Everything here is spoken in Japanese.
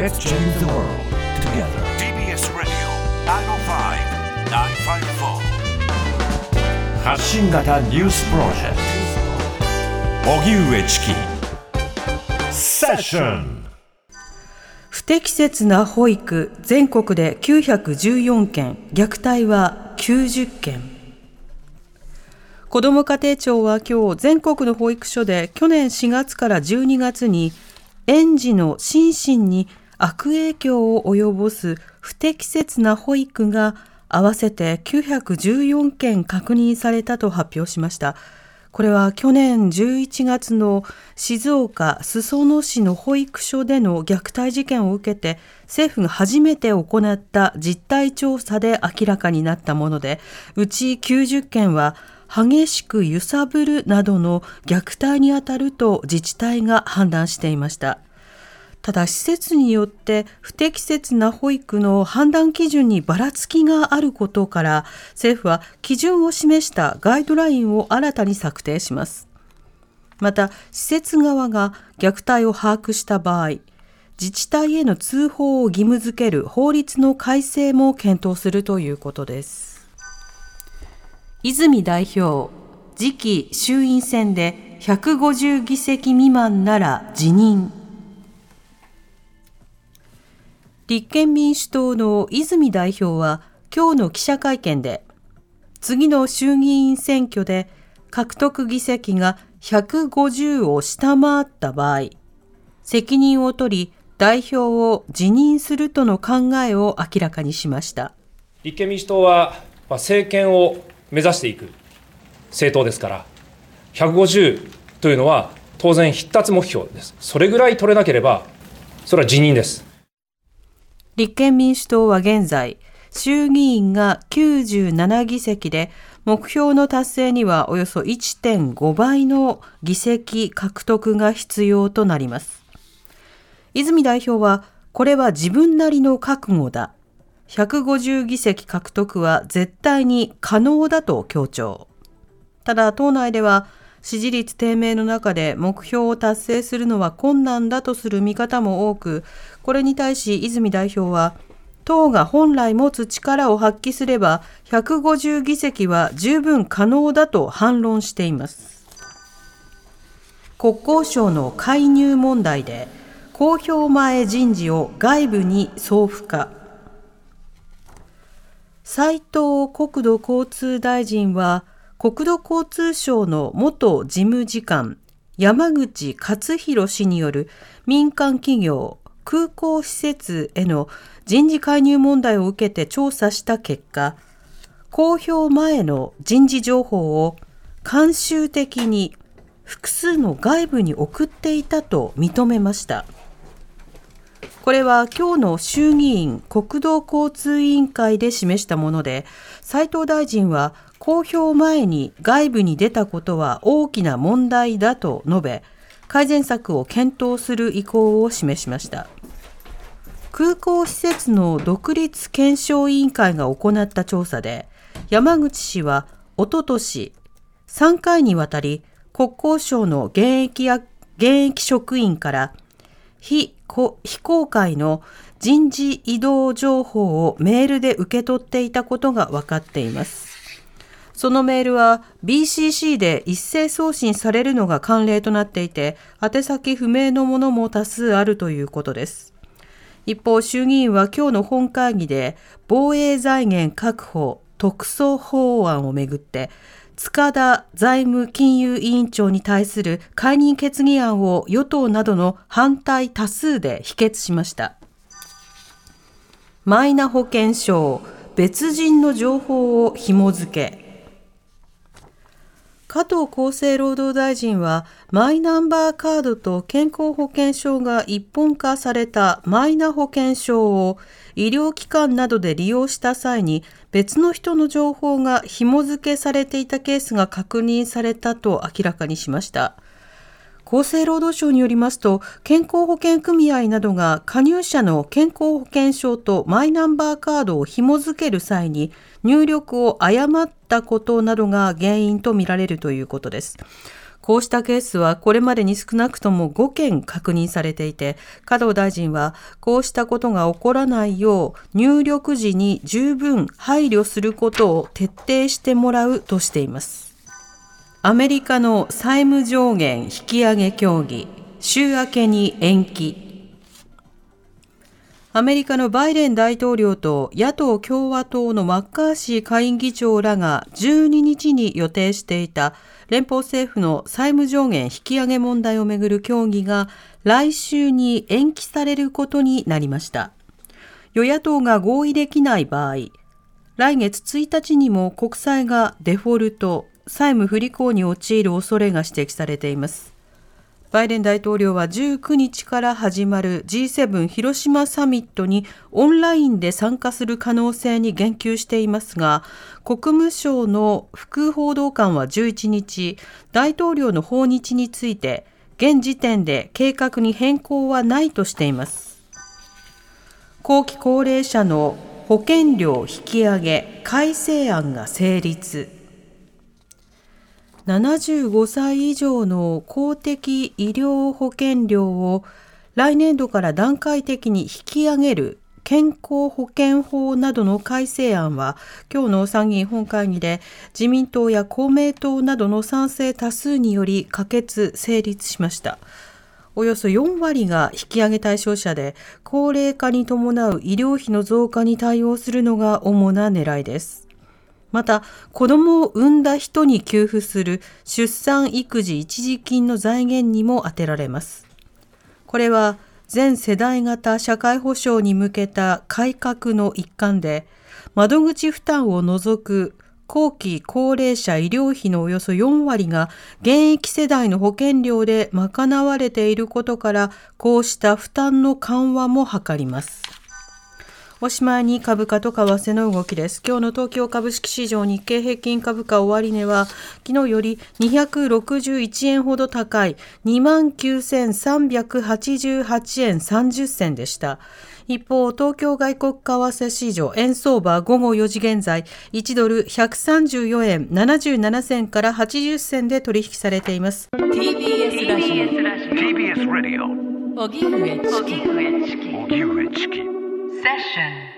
Let's change the world together. TBS Radio 905-954発信型ニュースプロジェクト。荻上チキ。セッション。不適切な保育全国で914件虐待は90件。子ども家庭庁は今日全国の保育所で去年4月から12月に園児の心身に悪影響を及ぼす不適切な保育が合わせて914件確認されたと発表しました。これは去年11月の静岡裾野市の保育所での虐待事件を受けて政府が初めて行った実態調査で明らかになったものでうち90件は激しく揺さぶるなどの虐待にあたると自治体が判断していました。ただ施設によって不適切な保育の判断基準にばらつきがあることから政府は基準を示したガイドラインを新たに策定します。また施設側が虐待を把握した場合自治体への通報を義務付ける法律の改正も検討するということです。泉代表次期衆院選で150議席未満なら辞任。立憲民主党の泉代表は今日の記者会見で次の衆議院選挙で獲得議席が150を下回った場合責任を取り代表を辞任するとの考えを明らかにしました。立憲民主党は政権を目指していく政党ですから150というのは当然必達目標です。それぐらい取れなければそれは辞任です。立憲民主党は現在、衆議院が97議席で、目標の達成にはおよそ1.5倍の議席獲得が必要となります。泉代表は、これは自分なりの覚悟だ。150議席獲得は絶対に可能だと強調。ただ、党内では、支持率低迷の中で目標を達成するのは困難だとする見方も多く、これに対し泉代表は、党が本来持つ力を発揮すれば150議席は十分可能だと反論しています。国交省の介入問題で公表前人事を外部に送付か斉藤国土交通大臣は国土交通省の元事務次官山口勝弘氏による民間企業空港施設への人事介入問題を受けて調査した結果、公表前の人事情報を慣習的に複数の外部に送っていたと認めました。これは今日の衆議院国土交通委員会で示したもので、斉藤大臣は公表前に外部に出たことは大きな問題だと述べ、改善策を検討する意向を示しました。空港施設の独立検証委員会が行った調査で、山口氏はおととし3回にわたり国交省の現役や現役職員から非非公開の人事異動情報をメールで受け取っていたことが分かっています。そのメールは BCC で一斉送信されるのが慣例となっていて、宛先不明のものも多数あるということです。一方、衆議院は今日の本会議で防衛財源確保特措法案をめぐって塚田財務金融委員長に対する解任決議案を与党などの反対多数で否決しました。マイナ保険証別人の情報を紐付け加藤厚生労働大臣はマイナンバーカードと健康保険証が一本化されたマイナ保険証を医療機関などで利用した際に別の人の情報が紐付けされていたケースが確認されたと明らかにしました。厚生労働省によりますと、健康保険組合などが加入者の健康保険証とマイナンバーカードを紐付ける際に、入力を誤ったことなどが原因とみられるということです。こうしたケースはこれまでに少なくとも5件確認されていて、加藤大臣はこうしたことが起こらないよう入力時に十分配慮することを徹底してもらうとしています。アメリカの債務上限引き上げ協議、週明けに延期。アメリカのバイデン大統領と野党共和党のマッカーシー下院議長らが12日に予定していた連邦政府の債務上限引き上げ問題をめぐる協議が来週に延期されることになりました。与野党が合意できない場合、来月1日にも国債がデフォルト、債務不履行に陥る恐れが指摘されています。バイデン大統領は19日から始まる G7 広島サミットにオンラインで参加する可能性に言及していますが、国務省の副報道官は11日、大統領の訪日について、現時点で計画に変更はないとしています。後期高齢者の保険料引き上げ改正案が成立。75歳以上の公的医療保険料を来年度から段階的に引き上げる健康保険法などの改正案は今日の参議院本会議で自民党や公明党などの賛成多数により可決成立しました。およそ4割が引き上げ対象者で高齢化に伴う医療費の増加に対応するのが主な狙いです。また、子供を産んだ人に給付する出産育児一時金の財源にも充てられます。これは全世代型社会保障に向けた改革の一環で、窓口負担を除く後期高齢者医療費のおよそ4割が現役世代の保険料で賄われていることから、こうした負担の緩和も図ります。おしまいに株価と為替の動きです。今日の東京株式市場日経平均株価終値は昨日より261円ほど高い29,388円30銭でした。一方、東京外国為替市場円相場午後4時現在、1ドル134円77銭から80銭で取引されています。TBS ラジオ。TBS ラジオ。荻上チキ。荻上チキ。Session.